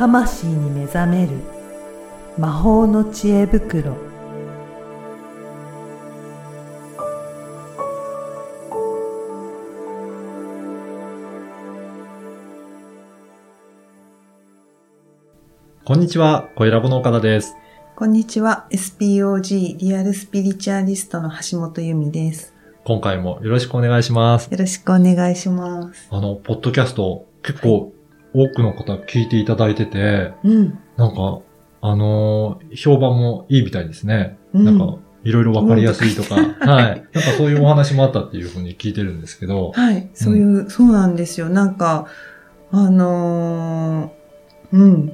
魂に目覚める。魔法の知恵袋。こんにちは、声ラボの岡田です。こんにちは。SPOG リアルスピリチュアリストの橋本由美です。今回もよろしくお願いします。よろしくお願いします。あの、ポッドキャスト、結構多くの方聞いていただいてて、うんなんか、あのー評判もいいみたいですね。うんなんか、いろいろわかりやすいとか、うんはい。なんかそういうお話もあったっていうふうに聞いてるんですけど、はい、そういう、そうなんですよ。なんか、あのーうん。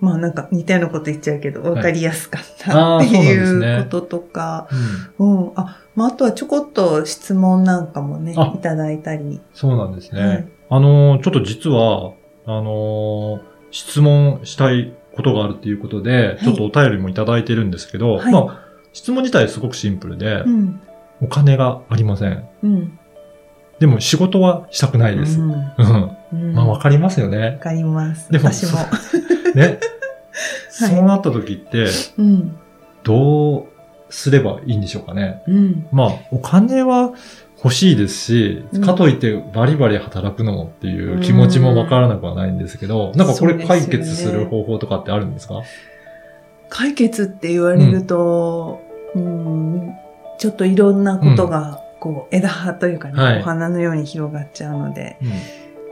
まあなんか似たようなこと言っちゃうけど、いわかりやすかったっていうこととか、うんうん。あ、まああとはちょこっと質問なんかもねあ、いただいたり。そうなんですね。はいあのーちょっと実は、あのー質問したいことがあるっていうことで、いちょっとお便りもいただいてるんですけど、はいまあ、質問自体すごくシンプルで、うん。お金がありません。うん。でも仕事はしたくないです。うん。うん。まあわかりますよわね。かります。でも私も。ね。そうなった時って、うん。どうすればいいんでしょうかね。うん。まあ、お金は欲しいですしうん、かといってバリバリ働くのもっていう気持ちもわからなくはないんですけど、なんかこれ解決する方法とかってあるんですか？解決って言われると、うん、ちょっといろんなことが、こう、枝葉というかね、はいお花のように広がっちゃうので、うん。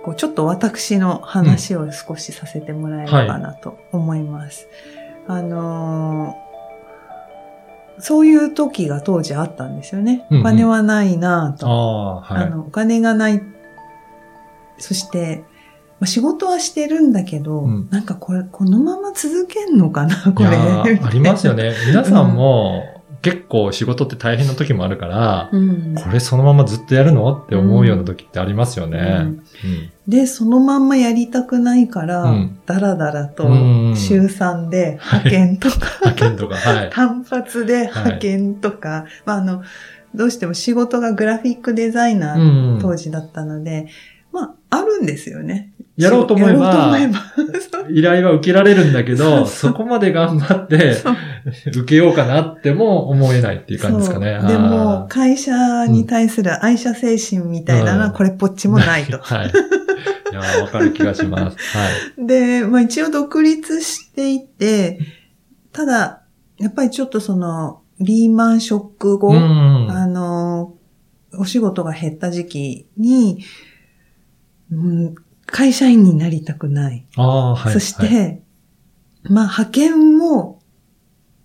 こうちょっと私の話を少しさせてもらえればなと思います。あのーそういう時が当時あったんですよね。うんうんお金はないなぁと。ああ、はい。あの、お金がない。そして、まあ仕事はしてるんだけど、うんなんかこれ、このまま続けんのかな、こいれ。ありますよね。皆さんも結構仕事って大変な時もあるから、うん。これそのままずっとやるのって思うような時ってありますよね。うん。で、そのまんまやりたくないから、うん。だらだらとうん週3で派遣とか、派遣とか、はい。単発で派遣とか、まあ、あの、どうしても仕事がグラフィックデザイナーうん。当時だったので、まあ、あるんですよね。やろうと思えば。依頼は受けられるんだけど、そこまで頑張って受けようかなっても思えないっていう感じですかね。でも、あ会社に対する愛社精神みたいなのはうんこれっぽっちもないと。はい。いやー、わかる気がします。はい。で、まあ一応独立していて、ただ、やっぱりちょっとその、リーマンショック後、うんあの、お仕事が減った時期に、うん、会社員になりたくない。ああ、はい。そして、はいまあ派遣も、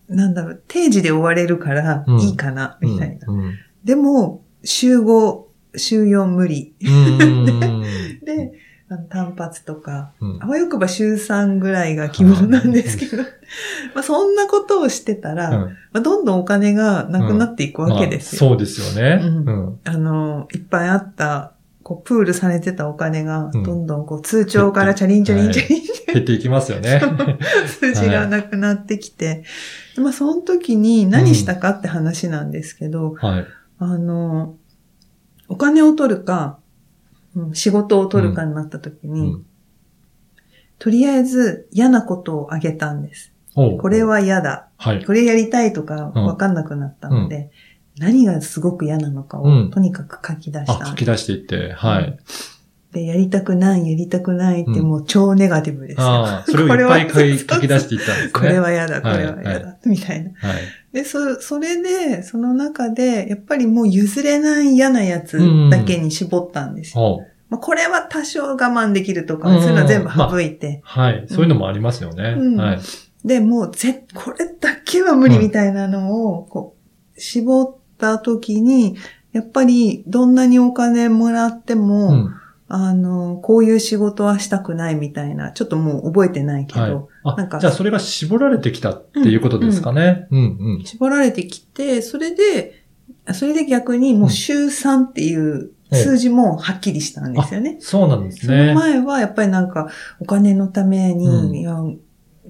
なんだろう、定時で終われるからうんいいかな、みたいな。うんうんでも、週5、週4無理。うん で、単発とか、うんあわよくば週3ぐらいが希望なんですけど、まあそんなことをしてたら、うんまあ、どんどんお金がなくなっていくわけですよ。まあそうですよね。うんうんあの、いっぱいあった、こう、プールされてたお金が、うん。どんどんこう、通帳からチャリンチャリンチャリン。って減っていきますよね。数字がなくなってきて、まあその時に何したかって話なんですけど、はい。あの、お金を取るか、うん仕事を取るかになった時に、うん。とりあえず嫌なことをあげたんです。これは嫌だ。はい。これやりたいとかわかんなくなったので、何がすごく嫌なのかを、うんとにかく書き出しあ、た書き出していって、はい。で、やりたくない、やりたくないってうんもう超ネガティブですよ。ああ、それをいっぱい書き出していったんですね。これは嫌だ、これははい嫌だ、みたいな。はい。で、そ、それで、その中で、やっぱりもう譲れない嫌なやつだけに絞ったんですよ。おうまあ、これは多少我慢できるとか、うんそういうのは全部省いて。はい。そういうのもありますよね。うんはい。で、もうぜ、これだけは無理みたいなのを、こう、絞った時に、やっぱりどんなにお金もらっても、うんあの、こういう仕事はしたくないみたいな、ちょっともう覚えてないけど、はい。なんかあ、じゃあそれが絞られてきたっていうことですかね。うんうん。絞られてきて、それで、それで逆にもう週3っていう数字もはっきりしたんですよね。そうなんですそのね。前はやっぱりなんかお金のために、うん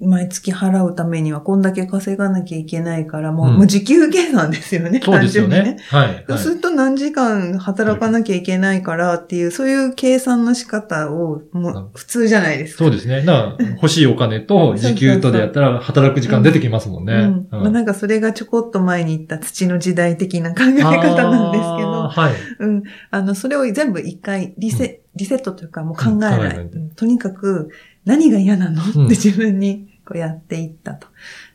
毎月払うためにはこんだけ稼がなきゃいけないから、もう、うんもう時給計算ですよね。そうですよね。はい。そうすると何時間働かなきゃいけないからっていう、そういう計算の仕方を、もう普通じゃないですか。そうですね。だから欲しいお金と時給とでやったら働く時間出てきますもんね。うん。まあ、なんかそれがちょこっと前に言った土の時代的な考え方なんですけど、はい。うん。あの、それを全部一回リセ,、リセットというかもう考えない。とにかく何が嫌なの、うんって自分にこうやっていったと。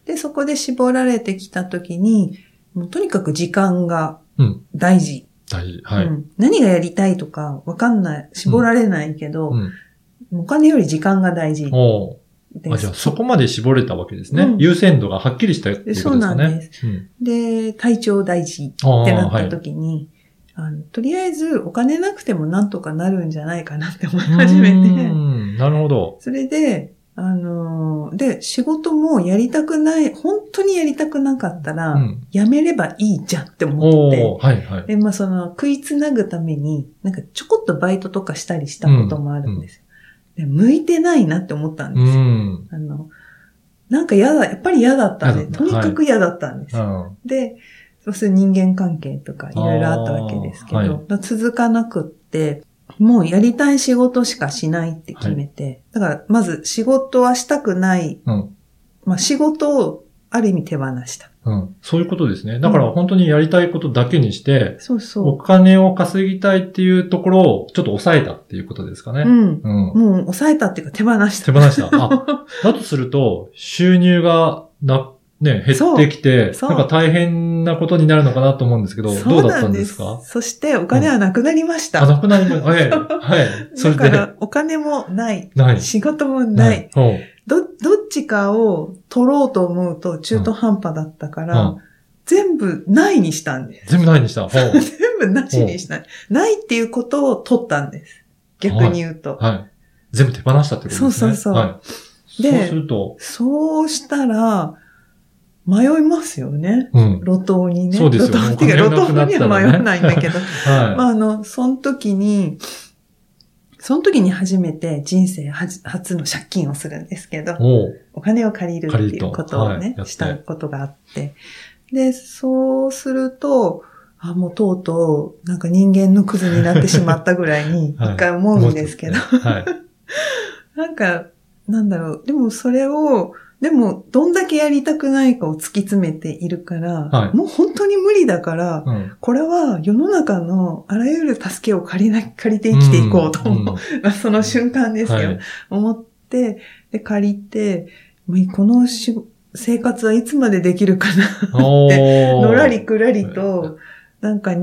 で、そこで絞られてきたときに、もうとにかく時間がうん。大事。大事。はい。うん何がやりたいとかわかんない、絞られないけど、うん。お金より時間が大事あ、じゃあそこまで絞れたわけですね。うん優先度がはっきりしたっていうことですかね。そうなんですうんで、体調大事ってなった時に、あのとりあえずお金なくてもなんとかなるんじゃないかなって思い始めうて、んなるほど。それで、あのーで、仕事もやりたくない、本当にやりたくなかったら、うん。やめればいいじゃんって思って、おーはいはい。で、まあその食いつなぐために、なんかちょこっとバイトとかしたりしたこともあるんですよ。で向いてないなって思ったんうですよ。ん。あの、なんか嫌だ、やっぱり嫌だったんで、とにかく嫌だったんですよ。うん。で、そうする人間関係とかいろいろあったわけですけど、はい続かなくって、もうやりたい仕事しかしないって決めて、だからまず仕事はしたくない、うん。まあ仕事をある意味手放した。うん。そういうことですね。だから本当にやりたいことだけにして、そうおそ金を稼ぎたいっていうところをちょっと抑えたっていうことですかね。う。うん。うん。もう抑えたっていうか手放した。手放した。あ、だとすると、収入がな、ね、減ってきて、なんか大変なことになるのかなと思うんですけど、どうだったなんですすか？そしてお金はなくなりました。あ、なくなりました。はい。はい。それで、だからお金もない。ない。仕事もない。ほうど、どっちかを取ろうと思うと中途半端だったから、うん全部ないにしたんです。全部ないにした。全部なしにした。ないっていうことを取ったんです。逆に言うと。はい。全部手放したってことですね。そうそうそうはい。でそうすると、そうしたら、迷いますよね。うん。路頭にね。そうですよね路頭っていうか、お金路頭には迷わないんだけど。はい。まあ、あの、その時に、その時に初めて人生初の借金をするんですけど、お金を借りるっていうことをねはいしたことがあって。で、そうすると、あ、もうとうとう、なんか人間のクズになってしまったぐらいに、はい一回思うんですけど、はい。なんか、なんだろう、でもそれを、でも、どんだけやりたくないかを突き詰めているから、はいもう本当に無理だから、うん。これは世の中のあらゆる助けを借りな、借りて生きていこうと思う。うん その瞬間ですよ。はい思って、で、借りて、このし生活はいつまでできるかな。おーのらりくらりと、なんか、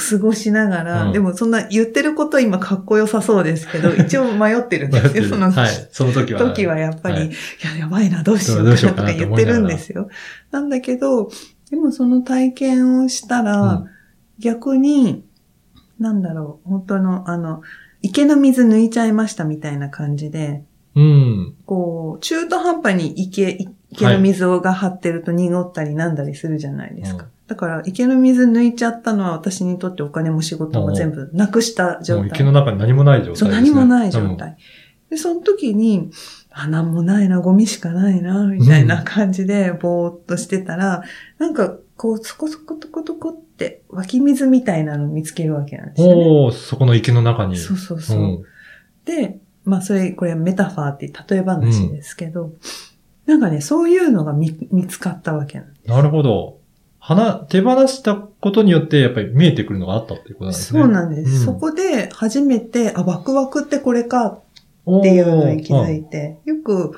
過ごしながら、うんでもそんな言ってること今かっこよさそうですけど、一応迷ってるんですよ、そのはい。その時は。時はやっぱり、はいい、や、やばいな、どうしようかなとか言ってるんですよ。なんだけど、でもその体験をしたら、うん逆に、なんだろう、本当の、あの、池の水抜いちゃいましたみたいな感じで、うん。こう、中途半端に池、池の水が張ってると濁ったりなんだりするじゃないですか。うんだから、池の水抜いちゃったのは私にとってお金も仕事も全部なくした状態。池の中に何もない状態ですそう、ね。何もない状うん態。で、その時に、あ、なんもないな、ゴミしかないな、みたいな感じで、ぼーっとしてたら、なんか、こう、そこそことことこって、湧き水みたいなのを見つけるわけなんですよね。おー、そこの池の中に。そうそうそう。んで、まあ、それ、これメタファーって例え話ですけど、なんかね、そういうのが見見つかったわけなんです。なるほど。花、手放したことによって、やっぱり見えてくるのがあったっていうことなんですね。そうなんです。うんそこで初めて、あ、ワクワクってこれかっていうのに気づいて、よく、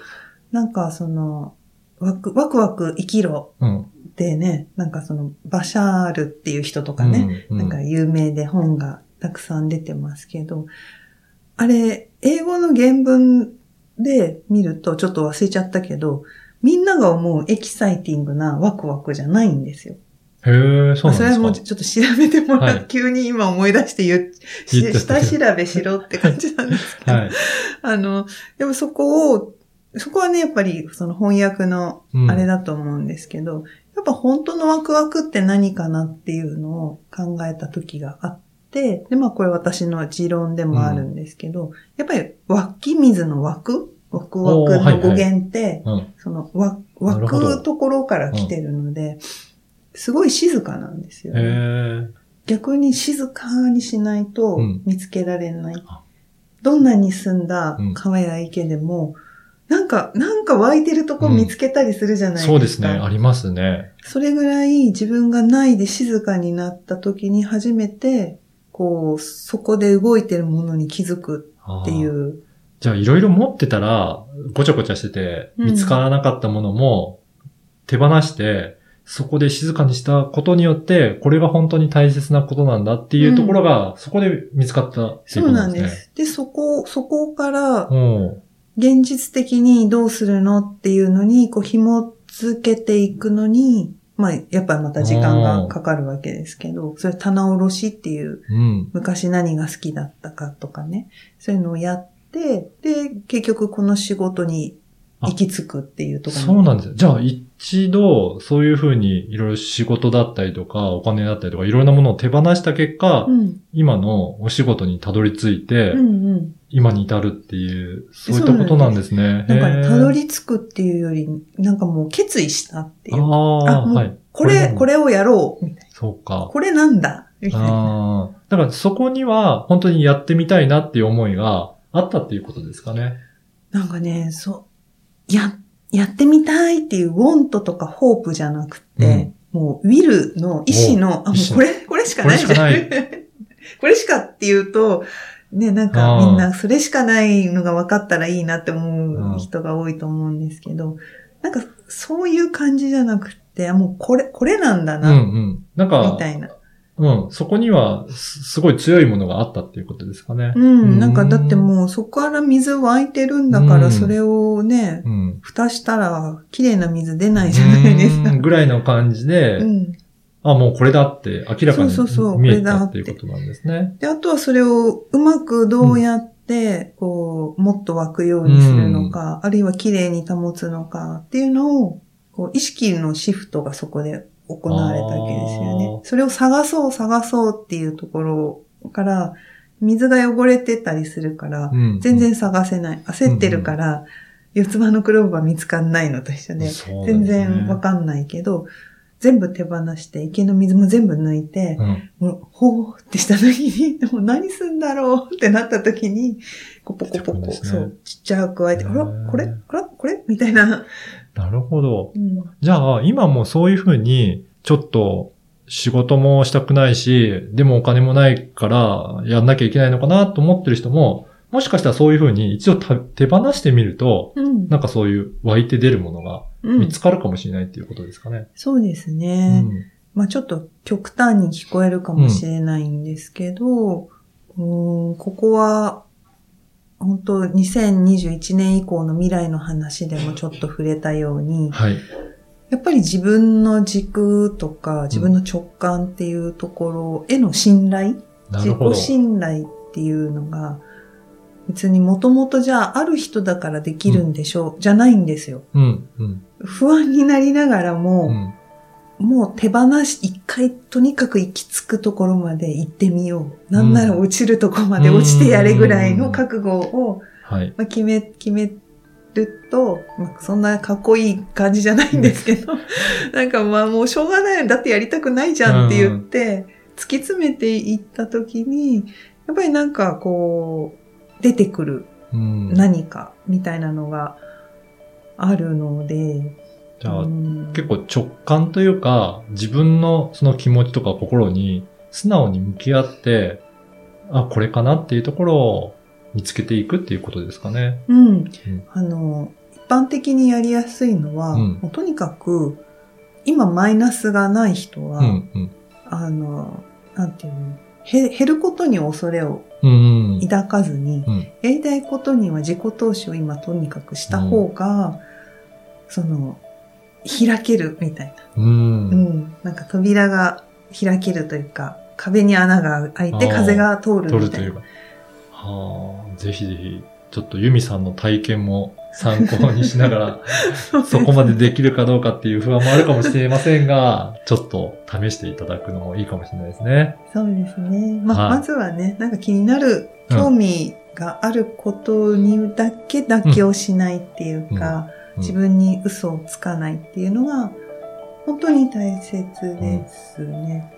なんかその、ワクワクワク生きろうん。ってね、なんかその、バシャールっていう人とかね、うん。なんか有名で本がたくさん出てますけど、あれ、英語の原文で見るとちょっと忘れちゃったけど、みんなが思うエキサイティングなワクワクじゃないんですよ。へえ、そうなんですか？それはもうちょっと調べてもらう、はい急に今思い出して言う、し下調べしろって感じなんですけど、はい。あの、でもそこを、そこはね、やっぱりその翻訳のうんあれだと思うんですけど、やっぱ本当のワクワクって何かなっていうのを考えた時があって、で、まあこれ私の持論でもあるんですけど、やっぱり湧き水の湧くワクワクの語源って、うん。そのわ湧くところから来てるので、すごい静かなんですよ、へね。え。逆に静かにしないとうん見つけられない。あどんなに澄んだうん川や池でも、なんか、なんか湧いてるとこ見つけたりするじゃないですか。そうですね。ありますね。それぐらい自分がないで静かになった時に初めて、こう、そこで動いてるものに気づくっていう。じゃあ、いろいろ持ってたら、ごちゃごちゃしてて、うん見つからなかったものも、手放して、そこで静かにしたことによって、これが本当に大切なことなんだっていうところが、そこで見つかったっていうそうことなんですす。で、そこ、そこからね。現実的にどうするのっていうのに、こう紐付けていくのに、まあ、やっぱりまた時間がかかるわけですけど、それ棚卸しっていう、うん。うん。昔何が好きだったかとかね、そういうのをやって、で、結局この仕事に行き着くっていうところそうなんですよ。じゃあ、一度、そういうふうに、いろいろ仕事だったりとか、お金だったりとか、いろんなものを手放した結果、うん。今のお仕事にたどり着いて、うんうん。今に至るっていう、そういったことなんですね。なんかね、へーたどり着くっていうより、なんかもう決意したっていう。ああ、はい。これ、もこれをやろうみたいそうかな。。これなんだみたいな。ああ。だからそこには本当にやってみたいなっていう思いがあったっていうことですかね。なんかね、そう、や、やってみたいっていうウォントとかホープじゃなくて、もうウィルの意志の、あ、もうこれ、これしかないじゃん。これし これしかっていうと、ね、なんかみんなそれしかないのが分かったらいいなって思う人が多いと思うんですけど、なんかそういう感じじゃなくて、あもうこれ、これなんだうんうな、ん。なんかみ、たいな。うん。そこにはすすごい強いものがあったっていうことですかね。うん、なんかだってもうそこから水湧いてるんだから、うんそれをね、うん。蓋したら綺麗な水出ないじゃないですかう。んぐらいの感じで、うん。あ、もうこれだって明らかにそうそうそう見えこれだったってていうことなんですね。で、あとはそれをうまくどうやって、こう、もっと湧くようにするのか、あるいは綺麗に保つのかっていうのを、こう、意識のシフトがそこで行われたわけですよねあ。それを探そう探そうっていうところから、水が汚れてたりするから、うん全然探せない。焦ってるから、四つ葉のクローバー見つかんないのと一緒で、全然わかんないけど、全部手放して、池の水も全部抜いて、うん。もう、ほーってした時に、でも何すんだろうってなった時に、こうポコポコ、ねそう、ちっちゃく加えて、あらこれあらこれ？みたいな。なるほど。うん。じゃあ、今もそういうふうに、ちょっと、仕事もしたくないし、でもお金もないから、やんなきゃいけないのかなと思ってる人も、もしかしたらそういうふうに一度た手放してみると、うん。なんかそういう湧いて出るものがうん見つかるかもしれないっていうことですかね。そうですうね。ん。まあちょっと極端に聞こえるかもしれないんですけど、うーん、ここは、本当2021年以降の未来の話でもちょっと触れたように、はい。やっぱり自分の軸とか自分の直感っていうところへの信頼、自なるほど己。信頼っていうのが、別にもともとじゃあある人だからできるんでしょう、じゃないんですよ。うん、うん、不安になりながらうも、ん。もう手放し、一回とにかく行き着くところまで行ってみよう。なんなら落ちるところまで落ちてやれぐらいの覚悟を、はい。まあ、決め、決めると、まあ、そんなかっこいい感じじゃないんですけど、なんかまあもうしょうがない。だってやりたくないじゃんって言って、突き詰めていったときに、やっぱりなんかこう、出てくるうん。何かみたいなのがあるので、じゃあ、うん結構直感というか、自分のその気持ちとか心に素直に向き合って、あ、これかなっていうところを見つけていくっていうことですかね。うん。あの、一般的にやりやすいのは、うんもうとにかく、今マイナスがない人は、うん、うん。あの、なんていうの、へ減ることに恐れをうん、うん。抱かずに、うんやりたいことには自己投資を今とにかくした方が、その、開けるみたいな。うん。うん。なんか扉が開けるというか、壁に穴が開いて風が通るみたいな。取るというか。はあ、ぜひぜひ、ちょっとユミさんの体験も参考にしながら、そこまでできるかどうかっていう不安もあるかもしれませんが、ちょっと試していただくのもいいかもしれないですね。そうですね。まあ、はいまずはね、なんか気になる、うん興味があることにだけ妥協しないっていうか、うん自分に嘘をつかないっていうのが、本当に大切ですね。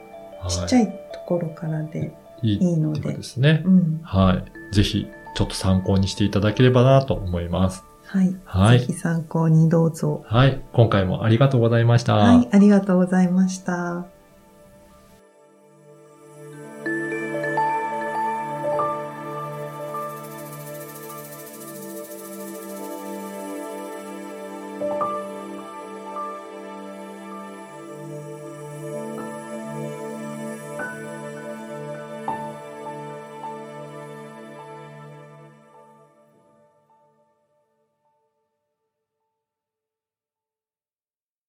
ちっちゃいいところからで。いいいいのでってことですね。うん。はい。ぜひ、ちょっと参考にしていただければなと思います。はい。はいぜひ参考にどうぞ。はい。今回もありがとうございました。はい。ありがとうございました。